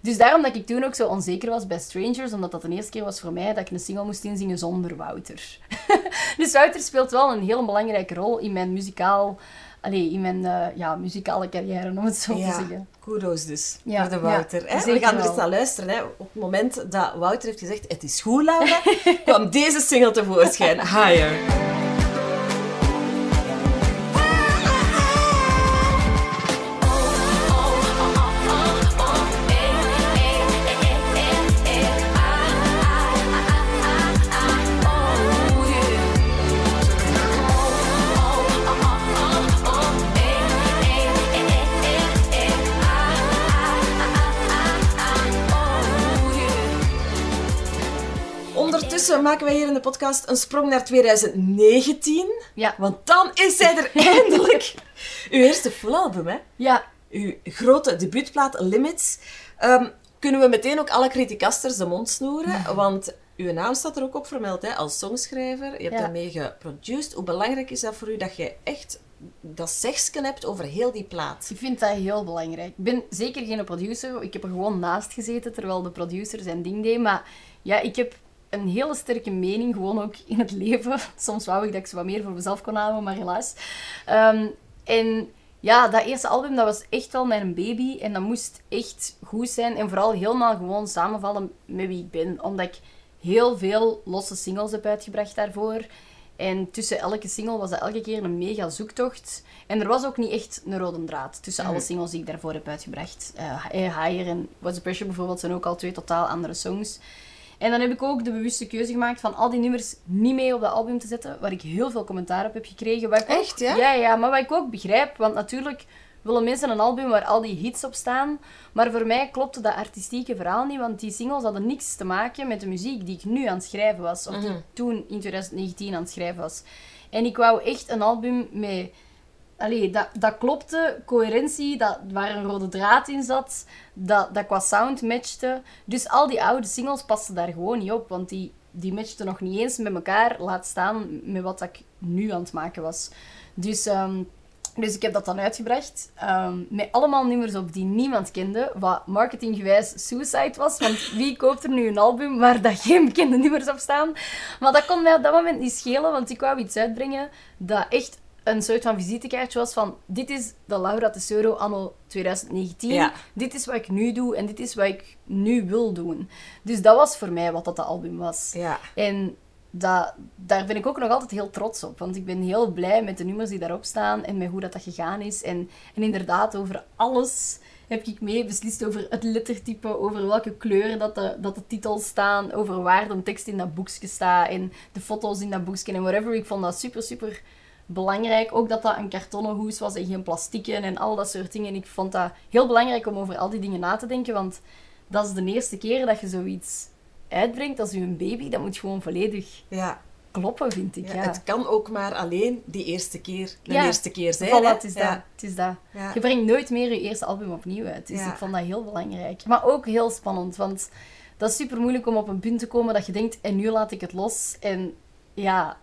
Dus daarom dat ik toen ook zo onzeker was bij Strangers, omdat dat de eerste keer was voor mij dat ik een single moest inzingen zonder Wouter. dus Wouter speelt wel een hele belangrijke rol in mijn muzikaal... Allee, in mijn eh, ja, muzikale carrière, om het zo te zeggen. kudos dus Ja, voor de Wouter. ja, hè? We gaan er eens naar luisteren. Hè? Op het moment dat Wouter heeft gezegd, het is goed, Laura, kwam deze single tevoorschijn. Higher. Maken wij hier in de podcast een sprong naar 2019. Ja. Want dan is zij er eindelijk. Uw eerste full album, hè? Ja, Uw grote debuutplaat Limits. Ehm, kunnen we meteen ook alle criticasters de mond snoeren? Want uw naam staat er ook op vermeld, hè? Als songschrijver. Je hebt Ja. daarmee geproduced. Hoe belangrijk is dat voor u dat je echt dat zegsken hebt over heel die plaat? Ik vind dat heel belangrijk. Ik ben zeker geen producer. Ik heb er gewoon naast gezeten terwijl de producer zijn ding deed. Maar ja, ik heb een hele sterke mening, gewoon ook in het leven. Soms wou ik dat ik ze wat meer voor mezelf kon houden, maar helaas. Ehm, en ja, dat eerste album, dat was echt wel mijn baby. En dat moest echt goed zijn. En vooral helemaal gewoon samenvallen met wie ik ben. Omdat ik heel veel losse singles heb uitgebracht daarvoor. En tussen elke single was dat elke keer een mega zoektocht. En er was ook niet echt een rode draad tussen alle singles die ik daarvoor heb uitgebracht. Eh, Higher en What's the Pressure bijvoorbeeld zijn ook al twee totaal andere songs. En dan heb ik ook de bewuste keuze gemaakt van al die nummers niet mee op dat album te zetten, waar ik heel veel commentaar op heb gekregen. Wat ik ook- Echt, ja? Ja, ja, maar wat ik ook begrijp, want natuurlijk willen mensen een album waar al die hits op staan. Maar voor mij klopte dat artistieke verhaal niet, want die singles hadden niks te maken met de muziek die ik nu aan het schrijven was. Of die ik toen in 2019 aan het schrijven was. En ik wou echt een album met... Allee, dat, dat klopte, coherentie, dat, waar een rode draad in zat, dat, dat qua sound matchte. Dus al die oude singles pasten daar gewoon niet op, want die, die matchten nog niet eens met elkaar, laat staan met wat ik nu aan het maken was. Dus, ehm, dus ik heb dat dan uitgebracht, ehm, met allemaal nummers op die niemand kende, wat marketinggewijs suicide was, want wie koopt er nu een album waar dat geen bekende nummers op staan? Maar dat kon mij op dat moment niet schelen, want ik wou iets uitbrengen dat echt een soort van visitekaartje was van dit is de Laura Tesoro anno 2019. Ja. Dit is wat ik nu doe en dit is wat ik nu wil doen. Dus dat was voor mij wat dat album was. Ja. En dat, daar ben ik ook nog altijd heel trots op. Want ik ben heel blij met de nummers die daarop staan en met hoe dat, dat gegaan is. En, en inderdaad, over alles heb ik mee beslist over het lettertype, over welke kleuren dat de, dat de titels staan, over waar de tekst in dat boekje staat en de foto's in dat boekje en whatever. Ik vond dat super, super belangrijk. Ook dat dat een kartonnen hoes was en geen plastieken en al dat soort dingen. Ik vond dat heel belangrijk om over al die dingen na te denken, want dat is de eerste keer dat je zoiets uitbrengt als je een baby. Dat moet gewoon volledig Ja. kloppen, vind ik. Ja, Ja, Het kan ook maar alleen die eerste keer de Ja. eerste keer zijn. Voilà, het is dat. Het is dat. Je brengt nooit meer je eerste album opnieuw uit. Dus Ja. ik vond dat heel belangrijk. Maar ook heel spannend, want dat is super moeilijk om op een punt te komen dat je denkt, en nu laat ik het los. En ja,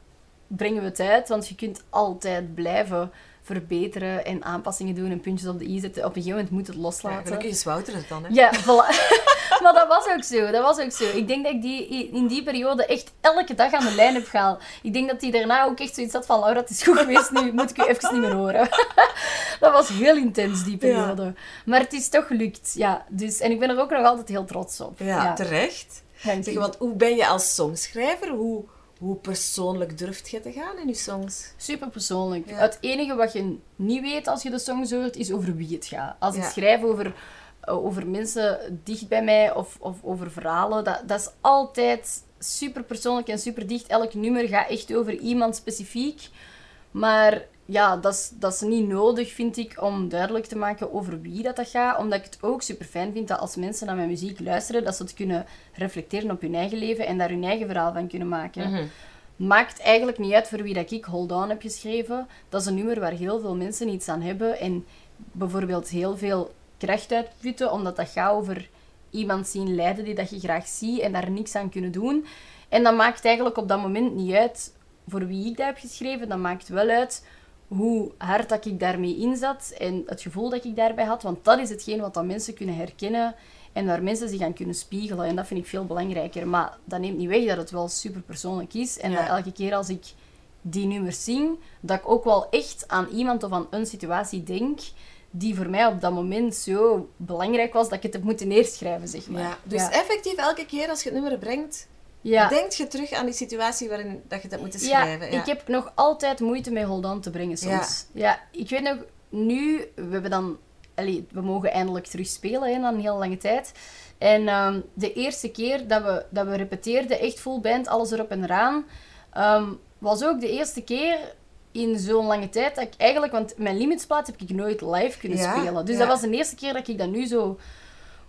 brengen we het uit, want je kunt altijd blijven verbeteren en aanpassingen doen en puntjes op de i zetten. Op een gegeven moment moet het Ja, loslaten. gelukkig is Wouter het dan, hè? Ja, voilà. maar dat was ook zo. Dat was ook zo. Ik denk dat ik die, in die periode echt elke dag aan de lijn heb gehaald. Ik denk dat hij daarna ook echt zoiets had van... Laura, het is goed geweest, nu moet ik u even niet meer horen. dat was heel intens, die periode. Maar het is toch gelukt, ja. Dus, en ik ben er ook nog altijd heel trots op. Ja, terecht. Zeg, want hoe ben je als songschrijver? Hoe, hoe persoonlijk durft je te gaan in je songs? Super persoonlijk. Ja. Het enige wat je niet weet als je de songs hoort, is over wie het gaat. Als ik schrijf over, eh, over mensen dicht bij mij of, of over verhalen, dat, dat is altijd super persoonlijk en super dicht. Elk nummer gaat echt over iemand specifiek. Maar ja, dat is, dat is niet nodig, vind ik, om duidelijk te maken over wie dat, dat gaat. Omdat ik het ook super fijn vind dat als mensen naar mijn muziek luisteren, dat ze het kunnen reflecteren op hun eigen leven en daar hun eigen verhaal van kunnen maken. Maakt eigenlijk niet uit voor wie dat ik Hold On heb geschreven. Dat is een nummer waar heel veel mensen iets aan hebben. En bijvoorbeeld heel veel kracht uitputten, omdat dat gaat over iemand zien lijden die dat je graag ziet en daar niks aan kunnen doen. En dat maakt eigenlijk op dat moment niet uit voor wie ik dat heb geschreven. Dat maakt wel uit hoe hard dat ik daarmee inzat en het gevoel dat ik daarbij had. Want dat is hetgeen wat dat mensen kunnen herkennen en waar mensen zich aan kunnen spiegelen. En dat vind ik veel belangrijker. Maar dat neemt niet weg dat het wel super persoonlijk is. En Ja. dat elke keer als ik die nummers zing, dat ik ook wel echt aan iemand of aan een situatie denk die voor mij op dat moment zo belangrijk was dat ik het heb moeten neerschrijven, zeg maar. Ja, dus effectief elke keer als je het nummer brengt, ja. denk je terug aan die situatie waarin dat je dat moet Ja, schrijven. ik heb nog altijd moeite met Hold On te brengen soms. Ja. ik weet nog, nu, we hebben dan... Allee, we mogen eindelijk terug spelen, hè, na een heel lange tijd. En ehm, de eerste keer dat we, dat we repeteerden, echt full band, alles erop en eraan, ehm, was ook de eerste keer in zo'n lange tijd dat ik eigenlijk... Want mijn Limitsplaat heb ik nooit live kunnen Ja, spelen. Dus ja. dat was de eerste keer dat ik dat nu zo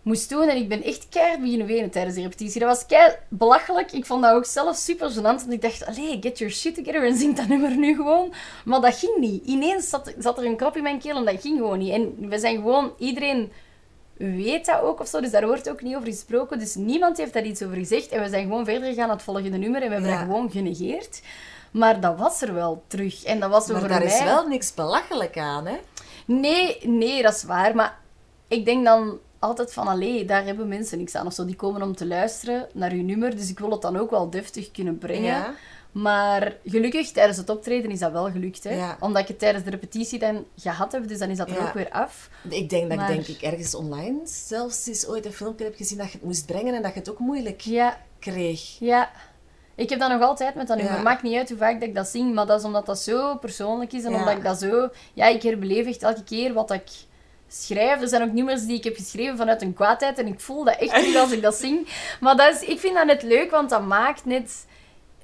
moest doen. En ik ben echt keihard beginnen wenen tijdens de repetitie. Dat was kei belachelijk. Ik vond dat ook zelf super gênant. Want ik dacht, allee, get your shit together en zing dat nummer nu gewoon. Maar dat ging niet. Ineens zat, zat er een krop in mijn keel en dat ging gewoon niet. En we zijn gewoon... Iedereen weet dat ook of zo. Dus daar wordt ook niet over gesproken. Dus niemand heeft daar iets over gezegd. En we zijn gewoon verder gegaan naar het volgende nummer. En we hebben Ja. dat gewoon genegeerd. Maar dat was er wel terug. En dat was Maar daar mij... is wel niks belachelijk aan, hè? Nee, nee, dat is waar. Maar ik denk dan altijd van, allee, daar hebben mensen niks aan of zo. Die komen om te luisteren naar uw nummer. Dus ik wil het dan ook wel deftig kunnen brengen. Ja. Maar gelukkig, tijdens het optreden is dat wel gelukt. Hè? Ja. Omdat ik het tijdens de repetitie dan gehad heb. Dus dan is dat er Ja. ook weer af. Ik denk dat Maar- ik, denk ik ergens online zelfs eens ooit een filmpje heb gezien dat je het moest brengen en dat je het ook moeilijk Ja, kreeg. ja. Ik heb dat nog altijd met dat nummer. Ja. Maakt niet uit hoe vaak dat ik dat zing. Maar dat is omdat dat zo persoonlijk is. En omdat ik dat zo... Ja, ik herbeleef echt elke keer wat ik schrijf. Er zijn ook nummers die ik heb geschreven vanuit een kwaadheid. En ik voel dat echt terug als ik dat zing. Maar dat is, ik vind dat net leuk, want dat maakt net...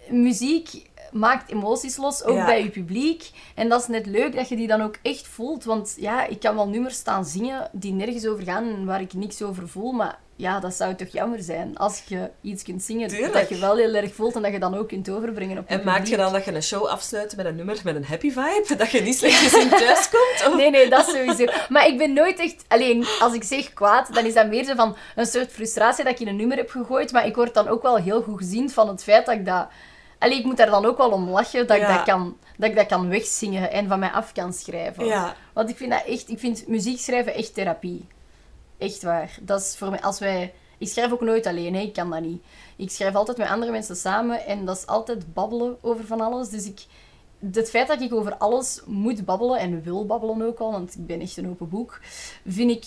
Muziek maakt emoties los, ook Ja. bij je publiek. En dat is net leuk dat je die dan ook echt voelt. Want ja, ik kan wel nummers staan zingen die nergens over gaan en waar ik niks over voel. Maar ja, dat zou toch jammer zijn als je iets kunt zingen Tuurlijk. dat je wel heel erg voelt en dat je dan ook kunt overbrengen op je En maak je dan dat je een show afsluit met een nummer met een happy vibe? Dat je niet slecht gezien thuiskomt? Of... Nee, nee, dat sowieso. Maar ik ben nooit echt... Alleen, als ik zeg kwaad, dan is dat meer zo van een soort frustratie dat ik in een nummer heb gegooid. Maar ik word dan ook wel heel goed gezien van het feit dat ik dat... Allee, ik moet daar dan ook wel om lachen dat, Ja. ik, dat, kan, dat ik dat kan wegzingen en van mij af kan schrijven. Ja. Want ik vind dat echt... Ik vind muziek schrijven echt therapie. Echt waar. Dat is voor mij... Als wij... Ik schrijf ook nooit alleen, hè. ik kan dat niet. Ik schrijf altijd met andere mensen samen en dat is altijd babbelen over van alles. Dus ik, het feit dat ik over alles moet babbelen en wil babbelen ook al, want ik ben echt een open boek, vind ik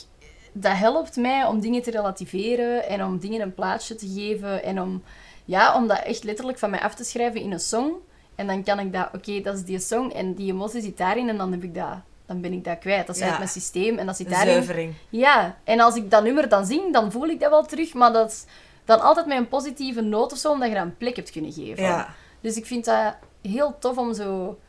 dat helpt mij om dingen te relativeren en om dingen een plaatsje te geven en om, ja, om dat echt letterlijk van mij af te schrijven in een song. En dan kan ik dat, oké, dat is die song en die emotie zit daarin en dan heb ik dat, dan ben ik dat kwijt. Dat is Ja. eigenlijk mijn systeem en dat zit daarin. zuivering. Ja, en als ik dat nummer dan zing, dan voel ik dat wel terug, maar dat is dan altijd met een positieve noot of zo, omdat je dat een plek hebt kunnen geven. Ja. Dus ik vind dat heel tof om zo,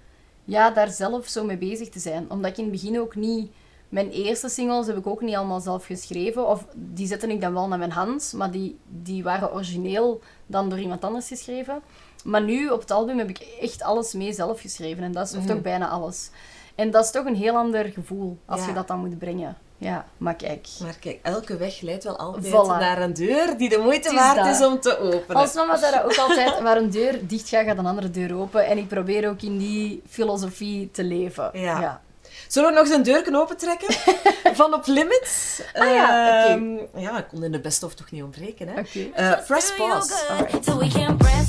ja, daar zelf zo mee bezig te zijn. Omdat ik in het begin ook niet... Mijn eerste singles heb ik ook niet allemaal zelf geschreven. Of die zette ik dan wel naar mijn hand, maar die, die waren origineel dan door iemand anders geschreven. Maar nu, op het album, heb ik echt alles mee zelf geschreven. En dat is, of toch bijna alles. En dat is toch een heel ander gevoel, als Ja. je dat dan moet brengen. Ja, maar kijk. Maar kijk, elke weg leidt wel altijd Voilà. naar een deur die de moeite is waard dat. is om te openen. Als mama zei dat ook altijd, waar een deur dicht gaat, gaat een andere deur open. En ik probeer ook in die filosofie te leven. Ja. ja. Zullen we nog eens een deur kunnen opentrekken? Van op limits. Ah ja, oké. Ehm, ja, ik kon in de best of toch niet ontbreken, hè? Oké. Eh, press pause. Alright. Till we can't press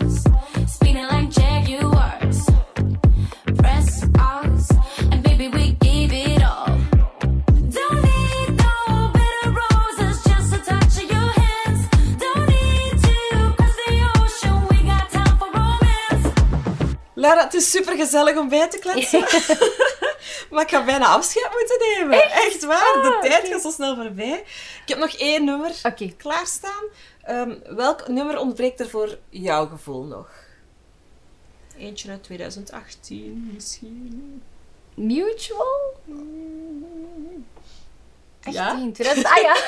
us. Speeding like Jaguars. Press us. And baby, we give it all. Don't need no better roses. Just a touch of your hands. Don't need to cross the ocean. We got time for romance. Lara, het is super gezellig om bij te kletsen. maar ik ga bijna afscheid moeten nemen. Echt, waar, de Ah, tijd gaat zo snel voorbij. Ik heb nog één nummer Oké. klaarstaan. Ehm, welk nummer ontbreekt er voor jouw gevoel nog? Eentje uit 2018 misschien. Mutual? Ja? 18, 2000... Ah ja.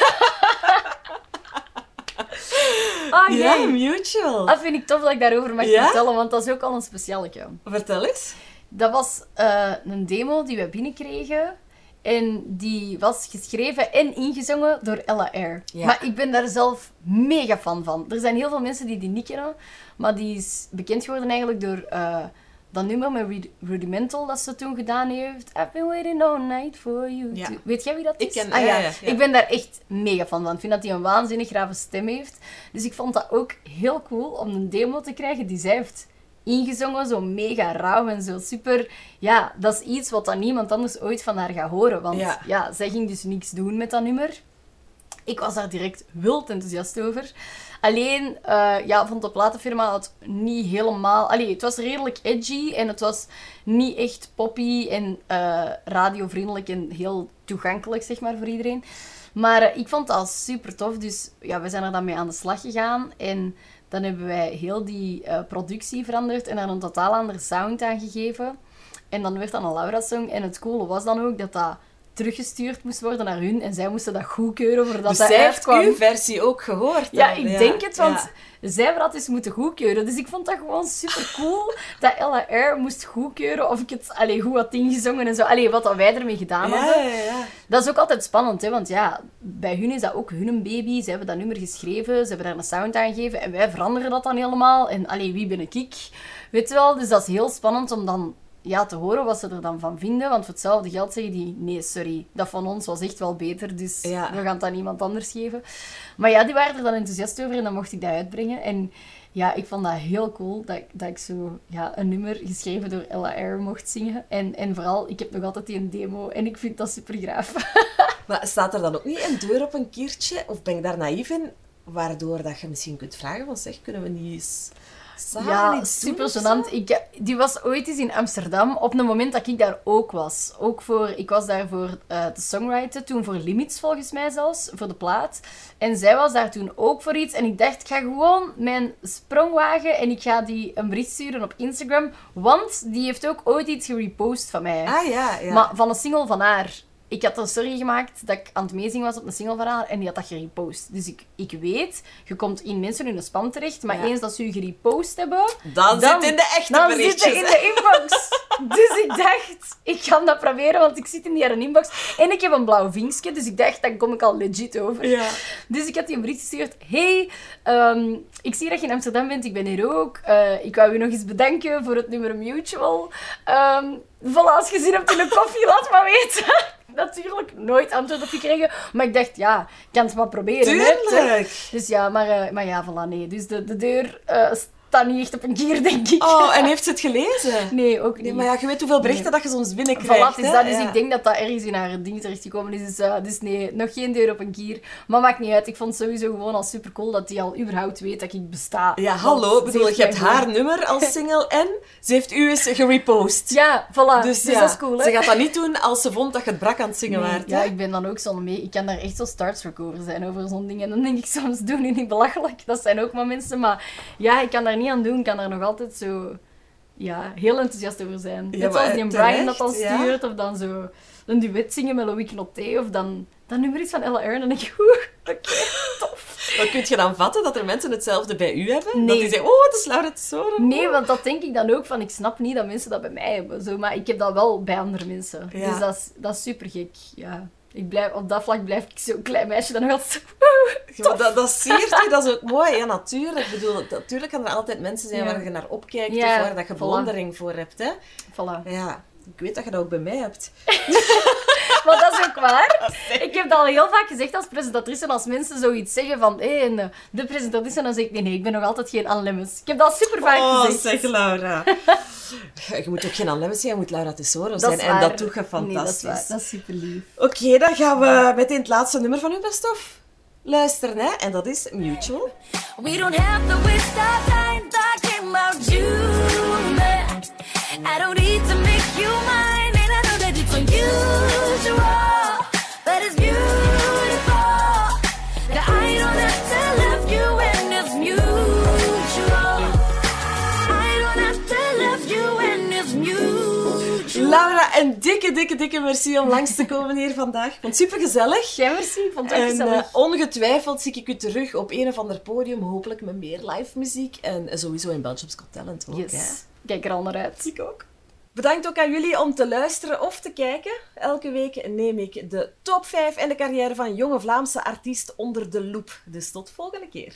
Ah, Ja, jee. Mutual. Dat vind ik tof dat ik daarover mag Ja? vertellen, want dat is ook al een specialeke. Vertel eens. Dat was eh, een demo die we binnenkregen. En die was geschreven en ingezongen door Ella Eyre. Ja. Maar ik ben daar zelf mega fan van. Er zijn heel veel mensen die die niet kennen. Maar die is bekend geworden eigenlijk door eh, dat nummer met Rud- Rudimental dat ze toen gedaan heeft. I've been waiting all night for you. Ja. Weet jij wie dat Ik is? ken- ah, ja. Ik ben daar echt mega fan van. Ik vind dat hij een waanzinnig grave stem heeft. Dus ik vond dat ook heel cool om een demo te krijgen die zij heeft ingezongen. Zo mega rauw en zo super. Ja, dat is iets wat dan niemand anders ooit van haar gaat horen. Want Ja. ja, zij ging dus niks doen met dat nummer. Ik was daar direct wild enthousiast over. Alleen, eh, ja, vond de platenfirma het niet helemaal... Allee, het was redelijk edgy en het was niet echt poppy en eh, radiovriendelijk en heel toegankelijk, zeg maar, voor iedereen. Maar eh, ik vond dat super tof, dus ja, we zijn er dan mee aan de slag gegaan. En dan hebben wij heel die eh, productie veranderd en daar een totaal andere sound aan gegeven. En dan werd dat een Laura-song. En het coole was dan ook dat dat teruggestuurd moest worden naar hun. En zij moesten dat goedkeuren voordat Dus dat zij heeft uw versie ook gehoord. Ja, ik denk het, want Ja. zij dat eens moeten goedkeuren. Dus ik vond dat gewoon super cool dat Ella Air moest goedkeuren of ik het allee, goed had ingezongen en zo. Allee, wat dat wij ermee gedaan Ja, hadden. ja, ja. Dat is ook altijd spannend, hè? want ja, bij hun is dat ook hun baby. Ze hebben dat nummer geschreven, ze hebben daar een sound aan gegeven en wij veranderen dat dan helemaal. En allee, wie ben ik? Weet je wel, dus dat is heel spannend om dan ja, te horen wat ze er dan van vinden. Want voor hetzelfde geld zeggen die, nee, sorry, dat van ons was echt wel beter, dus Ja. we gaan het aan iemand anders geven. Maar ja, die waren er dan enthousiast over en dan mocht ik dat uitbrengen. En ja, ik vond dat heel cool dat, ik- dat ik zo ja, een nummer geschreven door Ella Air mocht zingen. En, en vooral, ik heb nog altijd die een demo en ik vind dat super graaf. Maar staat er dan ook niet een deur op een keertje? Of ben ik daar naïef in? Waardoor dat je misschien kunt vragen van zeg, kunnen we niet eens samen Ja, super gênant. Ik, die was ooit eens in Amsterdam, op het moment dat ik daar ook was. Ook voor, ik was daar voor eh te songwriten, toen voor Limits volgens mij zelfs, voor de plaat. En zij was daar toen ook voor iets. En ik dacht, ik ga gewoon mijn sprong wagen en ik ga die een bericht sturen op Instagram. Want die heeft ook ooit iets gerepost van mij. Ah ja, ja. Maar van een single van haar. Ik had een story gemaakt dat ik aan het meezingen was op een single van haar en die had dat gerepost. Dus ik, ik weet, je komt in mensen hun spam terecht, maar Ja. eens dat ze je gerepost hebben, dan, zit in de echte dan berichtjes. zit je in de inbox. dus ik dacht, ik ga dat proberen, want ik zit in die haar inbox. En ik heb een blauw vinkje, dus ik dacht, dan kom ik al legit over. Ja. Dus ik had die een bericht gestuurd. Hey, ehm, ik zie dat je in Amsterdam bent, ik ben hier ook. Eh, ik wou je nog eens bedanken voor het nummer Mutual. Ehm voilà, als je zin hebt in een koffie, laat maar weten. Natuurlijk nooit antwoord op gekregen, maar ik dacht, ja, ik kan het maar proberen. hè? Tuurlijk. Dus ja, maar, eh, maar ja, voilà, nee. Dus de, de deur eh, staat niet echt op een kier, denk ik. Oh, en heeft ze het gelezen? Nee, ook niet. Nee, maar ja, je weet hoeveel berichten dat je soms Voilà, binnenkrijgt. is hè? dat. Dus Ja. ik denk dat dat ergens in haar ding terechtgekomen is. Dus, eh, dus nee, nog geen deur op een kier. Maar maakt niet uit. Ik vond het sowieso gewoon al super cool dat hij al überhaupt weet dat ik besta. Ja, hallo. bedoel, je hebt haar nummer als single en ze heeft u eens gerepost. Ja, voilà. Dus, Dus, ja, dat is cool, hè? ze gaat dat niet doen als ze vond dat je het brak aan het zingen Nee, waart. ja, ik ben dan ook zo mee. Ik kan daar echt zo starstruck over zijn, over zo'n ding. En dan denk ik soms, doe nu niet belachelijk. Dat zijn ook maar mensen. Maar ja, ik kan daar niet aan doen. Kan daar nog altijd zo... Ja, heel enthousiast over zijn. Ja, Net zoals die terecht, Brian dat dan ja. stuurt. Of dan zo een duet zingen met Loïc Noté. Of dan dat nummer is van Ella Earn. En dan denk ik, oeh, oké, tof. Maar kun je dan vatten dat er mensen hetzelfde bij u hebben? Nee. Dat die zeggen, oh, het is Laura Tesoro. Nee, want dat denk ik dan ook van, ik snap niet dat mensen dat bij mij hebben. Zo, maar ik heb dat wel bij andere mensen. Ja. Dus dat is, dat is super gek. Ja. Ik blijf, op dat vlak blijf ik zo'n klein meisje dan altijd zo... Ja, dat, dat siert u, dat is ook mooi. Ja, natuurlijk. Ik bedoel, natuurlijk kan er altijd mensen zijn Ja. waar je naar opkijkt Ja, of waar dat je voilà. bewondering voor hebt. Hè? Voilà. Ja, ik weet dat je dat ook bij mij hebt. Maar dat is ook waar. Ik heb dat al heel vaak gezegd als presentatrice. En als mensen zoiets zeggen van, hé, eh, de presentatrice, dan zeg ik, nee, nee, ik ben nog altijd geen Anne Lemmens. Ik heb dat super vaak oh, gezegd. zeg Laura. je moet ook geen Anne Lemmens zijn, je moet Laura Tesoro zijn. En dat doe je Nee, dat is fantastisch. waar. Dat is super lief. Oké, dan gaan we meteen het laatste nummer van uw best-of luisteren. Hè? En dat is Mutual. We don't have to waste our time talking about you, man. I don't need to een dikke, dikke, dikke merci om langs te komen hier vandaag. Ik vond het super gezellig. Jij merci, ik vond het ook En gezellig. eh, ongetwijfeld zie ik u terug op een of ander podium, hopelijk met meer live muziek. En sowieso in Belgium's Got Talent ook. Hè? yes. Kijk er al naar uit. Ik ook. Bedankt ook aan jullie om te luisteren of te kijken. Elke week neem ik de top 5 en de carrière van jonge Vlaamse artiest onder de loep. Dus tot volgende keer.